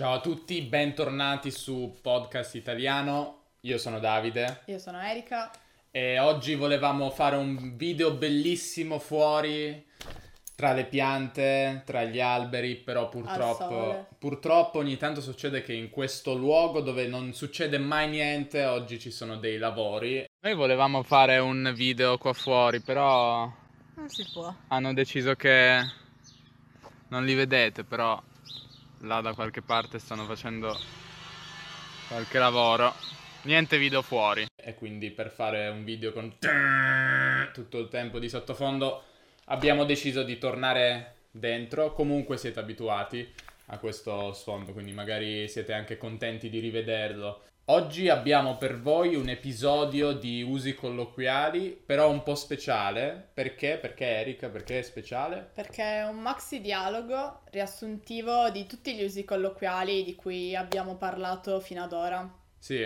Ciao a tutti, bentornati su Podcast Italiano. Io sono Davide Io sono Erika. e oggi volevamo fare un video bellissimo fuori tra le piante, tra gli alberi, però purtroppo, purtroppo ogni tanto succede che in questo luogo dove non succede mai niente, oggi ci sono dei lavori. Noi volevamo fare un video qua fuori, però Non si può. hanno deciso che non li vedete, però là da qualche parte stanno facendo qualche lavoro. Niente video fuori. E quindi per fare un video con tutto il tempo di sottofondo abbiamo deciso di tornare dentro. Comunque siete abituati a questo sfondo, quindi magari siete anche contenti di rivederlo. Oggi abbiamo per voi un episodio di usi colloquiali, però un po' speciale. Perché? Perché Erika? Perché è speciale? Perché è un maxi dialogo riassuntivo di tutti gli usi colloquiali di cui abbiamo parlato fino ad ora. Sì,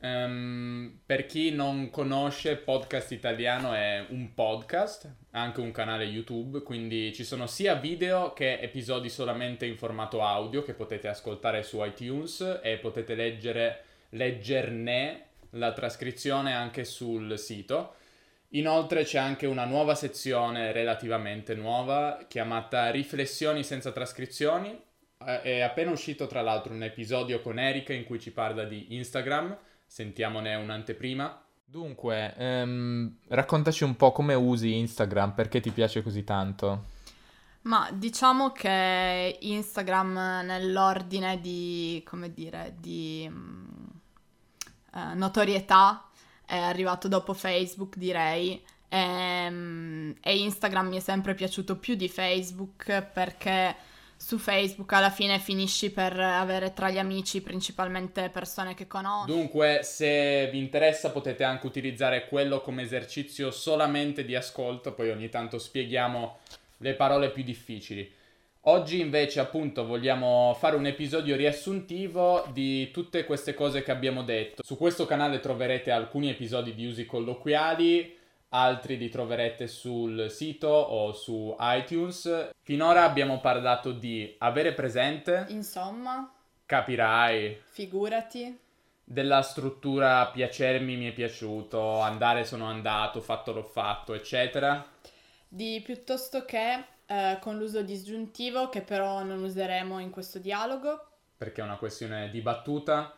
ehm, per chi non conosce, Podcast Italiano è un podcast, anche un canale YouTube, quindi ci sono sia video che episodi solamente in formato audio che potete ascoltare su iTunes e potete leggere, leggerne la trascrizione anche sul sito. Inoltre c'è anche una nuova sezione relativamente nuova chiamata Riflessioni senza trascrizioni. Eh, È appena uscito tra l'altro un episodio con Erika in cui ci parla di Instagram. Sentiamone un'anteprima. Dunque, ehm, raccontaci un po' come usi Instagram, perché ti piace così tanto? Ma diciamo che Instagram nell'ordine di, come dire, di mm, eh, notorietà è arrivato dopo Facebook, direi. Ehm, E, Instagram mi è sempre piaciuto più di Facebook perché su Facebook alla fine finisci per avere tra gli amici principalmente persone che conosci. Dunque, se vi interessa potete anche utilizzare quello come esercizio solamente di ascolto, poi ogni tanto spieghiamo le parole più difficili. Oggi invece appunto vogliamo fare un episodio riassuntivo di tutte queste cose che abbiamo detto. Su questo canale troverete alcuni episodi di usi colloquiali, altri li troverete sul sito o su iTunes. Finora abbiamo parlato di avere presente, Insomma, capirai, figurati. della struttura piacermi mi è piaciuto, andare sono andato, fatto l'ho fatto, eccetera. di piuttosto che eh, con l'uso disgiuntivo che però non useremo in questo dialogo, perché è una questione dibattuta,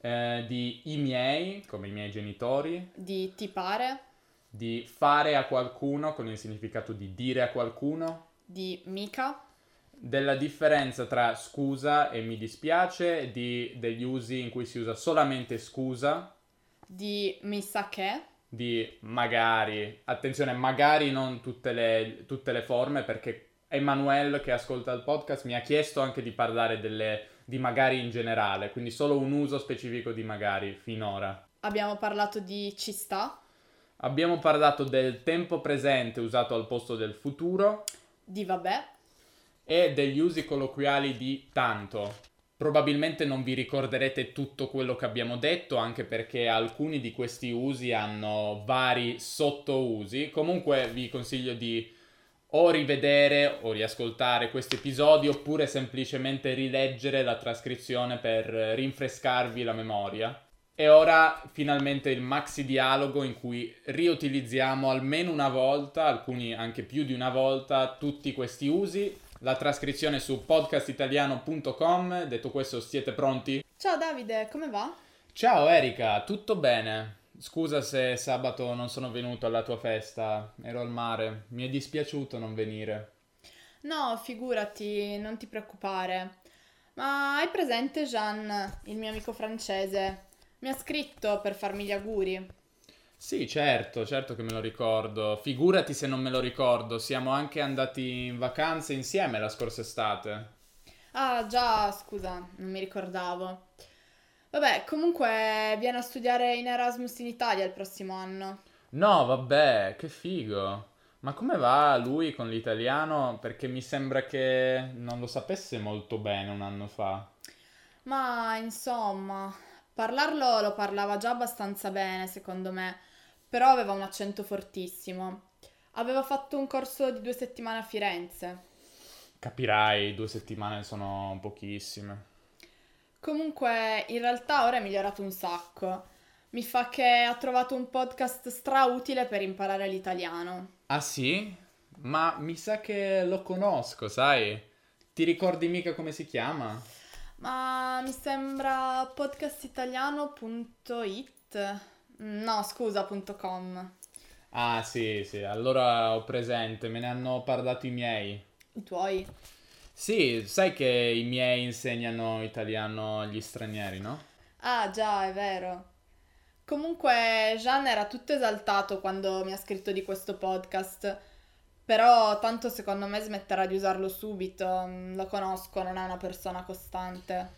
eh, di i miei, come i miei genitori, di ti pare, di fare a qualcuno con il significato di dire a qualcuno, di mica, della differenza tra scusa e mi dispiace, di, degli usi in cui si usa solamente scusa, di mi sa che, di magari, attenzione, magari non tutte le, tutte le forme, perché Emanuele che ascolta il podcast mi ha chiesto anche di parlare delle, di magari in generale, quindi solo un uso specifico di magari finora. abbiamo parlato di ci sta, Abbiamo parlato del tempo presente usato al posto del futuro di vabbè, e degli usi colloquiali di tanto. Probabilmente non vi ricorderete tutto quello che abbiamo detto, anche perché alcuni di questi usi hanno vari sottousi. Comunque vi consiglio di o rivedere o riascoltare questo episodio oppure semplicemente rileggere la trascrizione per rinfrescarvi la memoria. E ora finalmente il maxi dialogo in cui riutilizziamo almeno una volta, alcuni anche più di una volta, tutti questi usi. La trascrizione su podcastitaliano.com. Detto questo, siete pronti? Ciao Davide, come va? Ciao Erika, tutto bene? Scusa se sabato non sono venuto alla tua festa, ero al mare, mi è dispiaciuto non venire. No, figurati, non ti preoccupare. Ma hai presente Jean, il mio amico francese? Mi ha scritto per farmi gli auguri. Sì, certo, certo che me lo ricordo. Figurati se non me lo ricordo, siamo anche andati in vacanze insieme la scorsa estate. Ah, già, scusa, non mi ricordavo. Vabbè, comunque viene a studiare in Erasmus in Italia il prossimo anno. No, vabbè, che figo. Ma come va lui con l'italiano? Perché mi sembra che non lo sapesse molto bene un anno fa. Ma insomma, parlarlo lo parlava già abbastanza bene, secondo me, però aveva un accento fortissimo. Aveva fatto un corso di due settimane a Firenze. Capirai, due settimane sono pochissime. Comunque, in realtà ora è migliorato un sacco. Mi fa che ha trovato un podcast strautile per imparare l'italiano. Ah sì? Ma mi sa che lo conosco, sai? Ti ricordi mica come si chiama? Ma mi sembra podcastitaliano.it. No, scusa, .com. Ah sì, sì, allora ho presente, me ne hanno parlato i miei. I tuoi? Sì, sai che i miei insegnano italiano agli stranieri, no? Ah, già, è vero. Comunque, Jean era tutto esaltato quando mi ha scritto di questo podcast. Però tanto secondo me smetterà di usarlo subito. Mm, Lo conosco, non è una persona costante.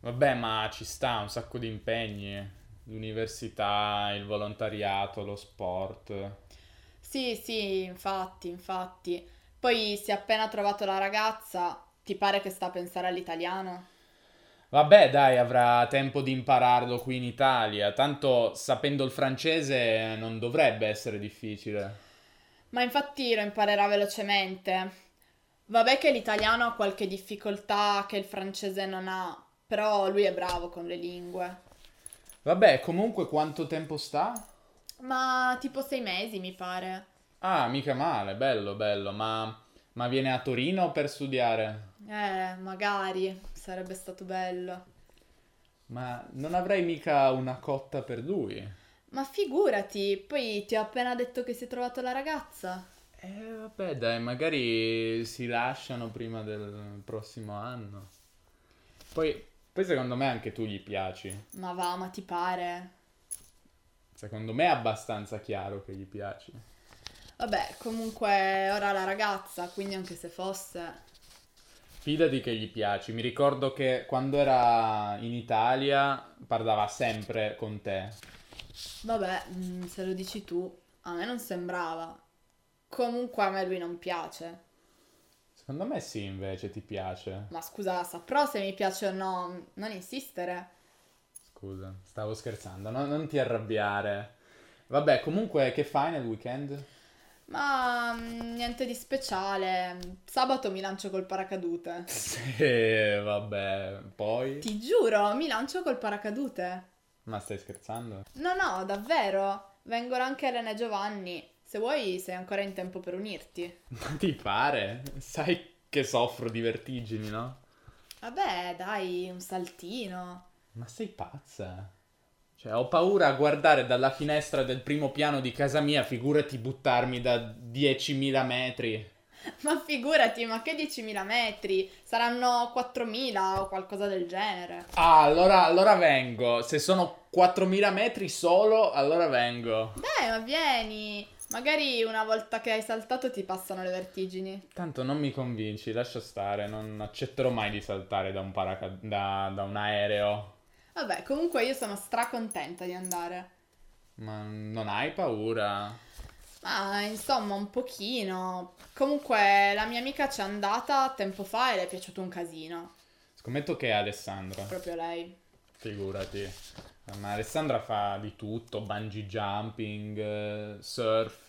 Vabbè, ma ci sta un sacco di impegni. L'università, il volontariato, lo sport. Sì, sì, infatti, infatti. Poi si è appena trovato la ragazza. Ti pare che sta a pensare all'italiano? Vabbè, dai, avrà tempo di impararlo qui in Italia. Tanto sapendo il francese non dovrebbe essere difficile. Ma infatti lo imparerà velocemente. Vabbè che l'italiano ha qualche difficoltà che il francese non ha, però lui è bravo con le lingue. Vabbè, comunque quanto tempo sta? Ma tipo sei mesi, mi pare. Ah, mica male, bello, bello, ma, ma viene a Torino per studiare? Eh, magari, sarebbe stato bello. Ma non avrei mica una cotta per lui? Ma figurati, poi ti ho appena detto che si è trovato la ragazza. Eh, vabbè, dai, magari si lasciano prima del prossimo anno. Poi, poi secondo me anche tu gli piaci. Ma va, ma ti pare? Secondo me è abbastanza chiaro che gli piaci. Vabbè, comunque ora la ragazza, quindi anche se fosse... Fidati che gli piaci. Mi ricordo che quando era in Italia parlava sempre con te. Vabbè, mm, se lo dici tu, a me non sembrava. Comunque a me lui non piace. Secondo me sì, invece ti piace. Ma scusa, saprò se mi piace o no, non insistere. Scusa, stavo scherzando, no- non ti arrabbiare. Vabbè, comunque, che fai nel weekend? Ma mm, niente di speciale. Sabato mi lancio col paracadute. Sì, vabbè, poi... Ti giuro, mi lancio col paracadute. Ma stai scherzando? No, no, davvero. Vengono anche Elena e Giovanni. Se vuoi, sei ancora in tempo per unirti. Ma ti pare? Sai che soffro di vertigini, no? Vabbè, dai, un saltino. Ma sei pazza? Cioè, ho paura a guardare dalla finestra del primo piano di casa mia, figurati buttarmi da 10.000 metri. Ma figurati, ma che 10.000 metri? Saranno 4.000 o qualcosa del genere. Ah, allora, allora vengo. Se sono 4.000 metri solo, allora vengo. Dai, ma vieni. Magari una volta che hai saltato ti passano le vertigini. Tanto non mi convinci, lascia stare, non accetterò mai di saltare da un, paraca- da, da un aereo. Vabbè, comunque io sono stracontenta di andare. Ma non hai paura? Ma insomma, un pochino. Comunque, la mia amica c'è andata tempo fa e le è piaciuto un casino. Scommetto che è Alessandra. Proprio lei. Figurati. Ma Alessandra fa di tutto, bungee jumping, surf,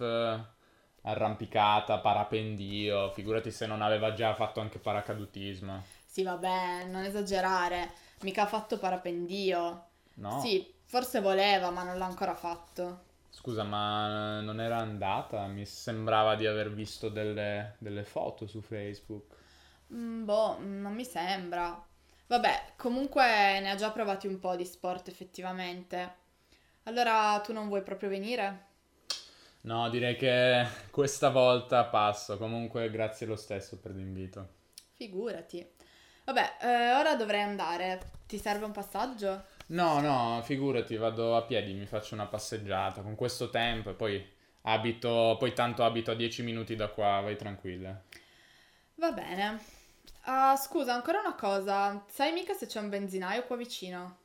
arrampicata, parapendio. Figurati se non aveva già fatto anche paracadutismo. Sì, vabbè, non esagerare. Mica ha fatto parapendio. No? Sì, forse voleva, ma non l'ha ancora fatto. Scusa, ma non era andata? Mi sembrava di aver visto delle, delle foto su Facebook. Mm, boh, non mi sembra. Vabbè, comunque ne ha già provati un po' di sport effettivamente. Allora tu non vuoi proprio venire? No, direi che questa volta passo. Comunque, grazie lo stesso per l'invito. Figurati. Vabbè, eh, ora dovrei andare. Ti serve un passaggio? No, no, figurati, vado a piedi, mi faccio una passeggiata con questo tempo e poi abito, poi tanto abito a 10 minuti da qua, vai tranquilla. Va bene. Ah, scusa, ancora una cosa. Sai mica se c'è un benzinaio qua vicino?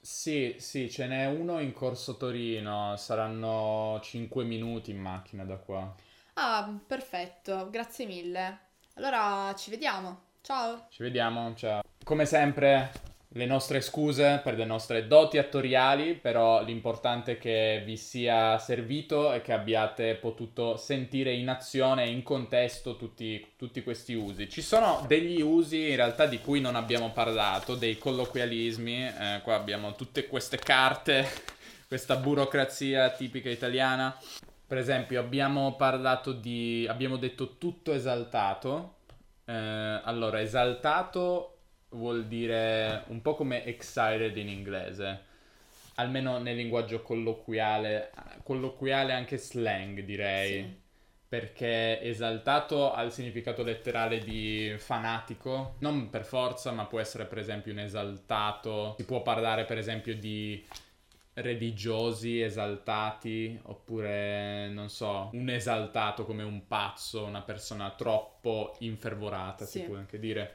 Sì, sì, ce n'è uno in Corso Torino, saranno 5 minuti in macchina da qua. Ah, perfetto, grazie mille. Allora ci vediamo. Ciao. Ci vediamo, ciao. Come sempre, le nostre scuse per le nostre doti attoriali, però l'importante è che vi sia servito e che abbiate potuto sentire in azione, in contesto tutti, tutti questi usi. Ci sono degli usi in realtà di cui non abbiamo parlato, dei colloquialismi, eh, qua abbiamo tutte queste carte, questa burocrazia tipica italiana. Per esempio abbiamo parlato di, abbiamo detto tutto esaltato. Eh, allora, esaltato vuol dire un po' come excited in inglese, almeno nel linguaggio colloquiale, colloquiale anche slang direi. Sì. Perché esaltato ha il significato letterale di fanatico, non per forza, ma può essere per esempio un esaltato. Si può parlare per esempio di religiosi esaltati oppure non so un esaltato come un pazzo una persona troppo infervorata sì. si può anche dire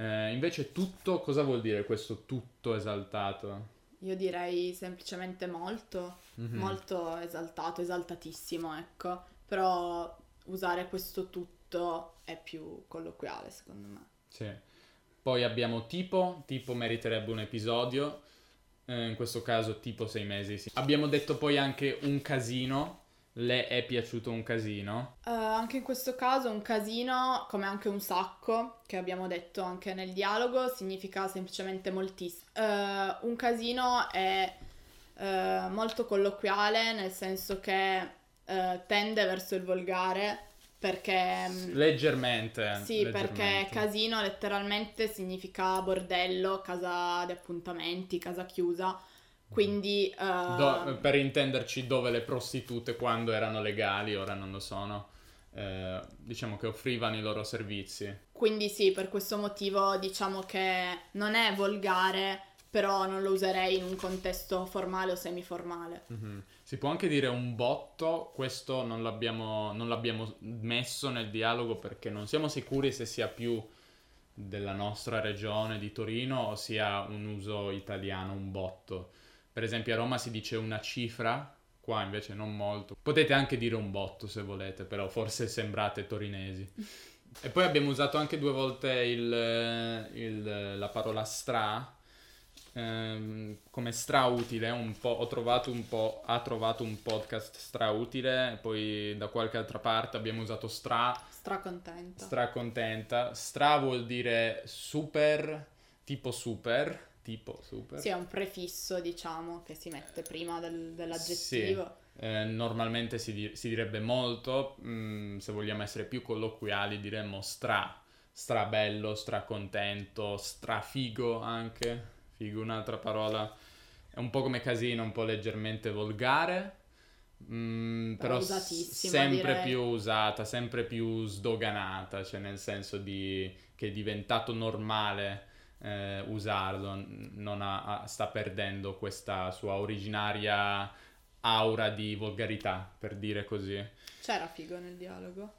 eh, invece tutto, cosa vuol dire questo tutto esaltato? Io direi semplicemente molto, mm-hmm. molto esaltato, esaltatissimo, ecco. Però usare questo tutto è più colloquiale, secondo me. Sì. Poi abbiamo tipo, tipo meriterebbe un episodio, eh, in questo caso tipo sei mesi. Sì. Abbiamo detto poi anche un casino, le è piaciuto un casino? Uh, anche in questo caso un casino, come anche un sacco, che abbiamo detto anche nel dialogo, significa semplicemente moltissimo. Uh, un casino è uh, molto colloquiale, nel senso che tende verso il volgare, perché... Mm, leggermente. Sì, leggermente. perché casino letteralmente significa bordello, casa di appuntamenti, casa chiusa. Quindi... Uh... Do- per intenderci dove le prostitute quando erano legali, ora non lo sono, eh, diciamo che offrivano i loro servizi. Quindi sì, per questo motivo diciamo che non è volgare, però non lo userei in un contesto formale o semiformale. Mm-hmm. Si può anche dire un botto, questo non l'abbiamo, non l'abbiamo messo nel dialogo perché non siamo sicuri se sia più della nostra regione di Torino o sia un uso italiano, un botto. Per esempio a Roma si dice una cifra, qua invece non molto. Potete anche dire un botto se volete, però forse sembrate torinesi. e poi abbiamo usato anche due volte il, il, la parola stra, ehm, come strautile, un po', ho trovato un po', ha trovato un podcast strautile, poi da qualche altra parte abbiamo usato stra. Stracontenta. Stracontenta. Stra vuol dire super, tipo super tipo super. Sì, è un prefisso, diciamo, che si mette prima del, dell'aggettivo. Sì. Eh, normalmente si, di- si, direbbe molto, mh, mm, se vogliamo essere più colloquiali diremmo stra, strabello, stracontento, strafigo anche, figo un'altra parola, è un po' come casino, un po' leggermente volgare, Mm, però, però sempre direi. più usata, sempre più sdoganata, cioè nel senso di, che è diventato normale eh, usarlo, non ha, sta perdendo questa sua originaria aura di volgarità, per dire così. C'era figo nel dialogo?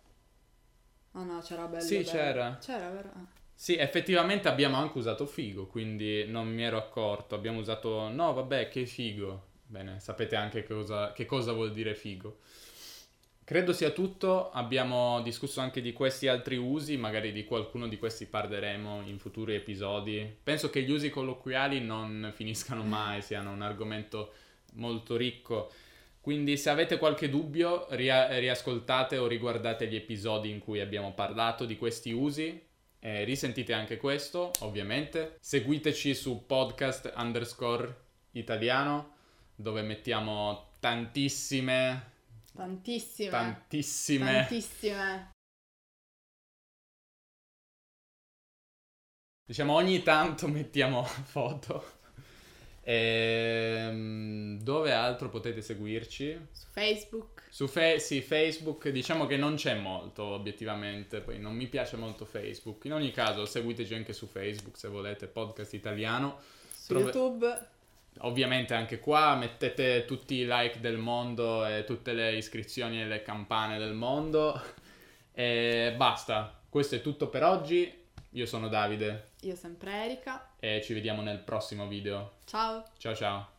Oh no, c'era bello. Sì, bello. c'era. C'era, vero? Ah. Sì, effettivamente abbiamo anche usato figo, quindi non mi ero accorto. Abbiamo usato, no, vabbè, che figo. Bene, sapete anche cosa, che cosa vuol dire figo. Credo sia tutto, abbiamo discusso anche di questi altri usi, magari di qualcuno di questi parleremo in futuri episodi. Penso che gli usi colloquiali non finiscano mai, siano un argomento molto ricco. Quindi se avete qualche dubbio, ria- riascoltate o riguardate gli episodi in cui abbiamo parlato di questi usi. Eh, risentite anche questo, ovviamente. Seguiteci su podcast underscore italiano, dove mettiamo tantissime Tantissime. Tantissime. Tantissime. Diciamo ogni tanto mettiamo foto. E, ehm, dove altro potete seguirci? Su Facebook. Su fe- sì, Facebook diciamo che non c'è molto obiettivamente, poi non mi piace molto Facebook. In ogni caso seguiteci anche su Facebook se volete, podcast italiano. Su Trove- YouTube. Ovviamente anche qua mettete tutti i like del mondo e tutte le iscrizioni e le campane del mondo. E basta. Questo è tutto per oggi. Io sono Davide. Io sempre Erika. E ci vediamo nel prossimo video. Ciao. Ciao ciao.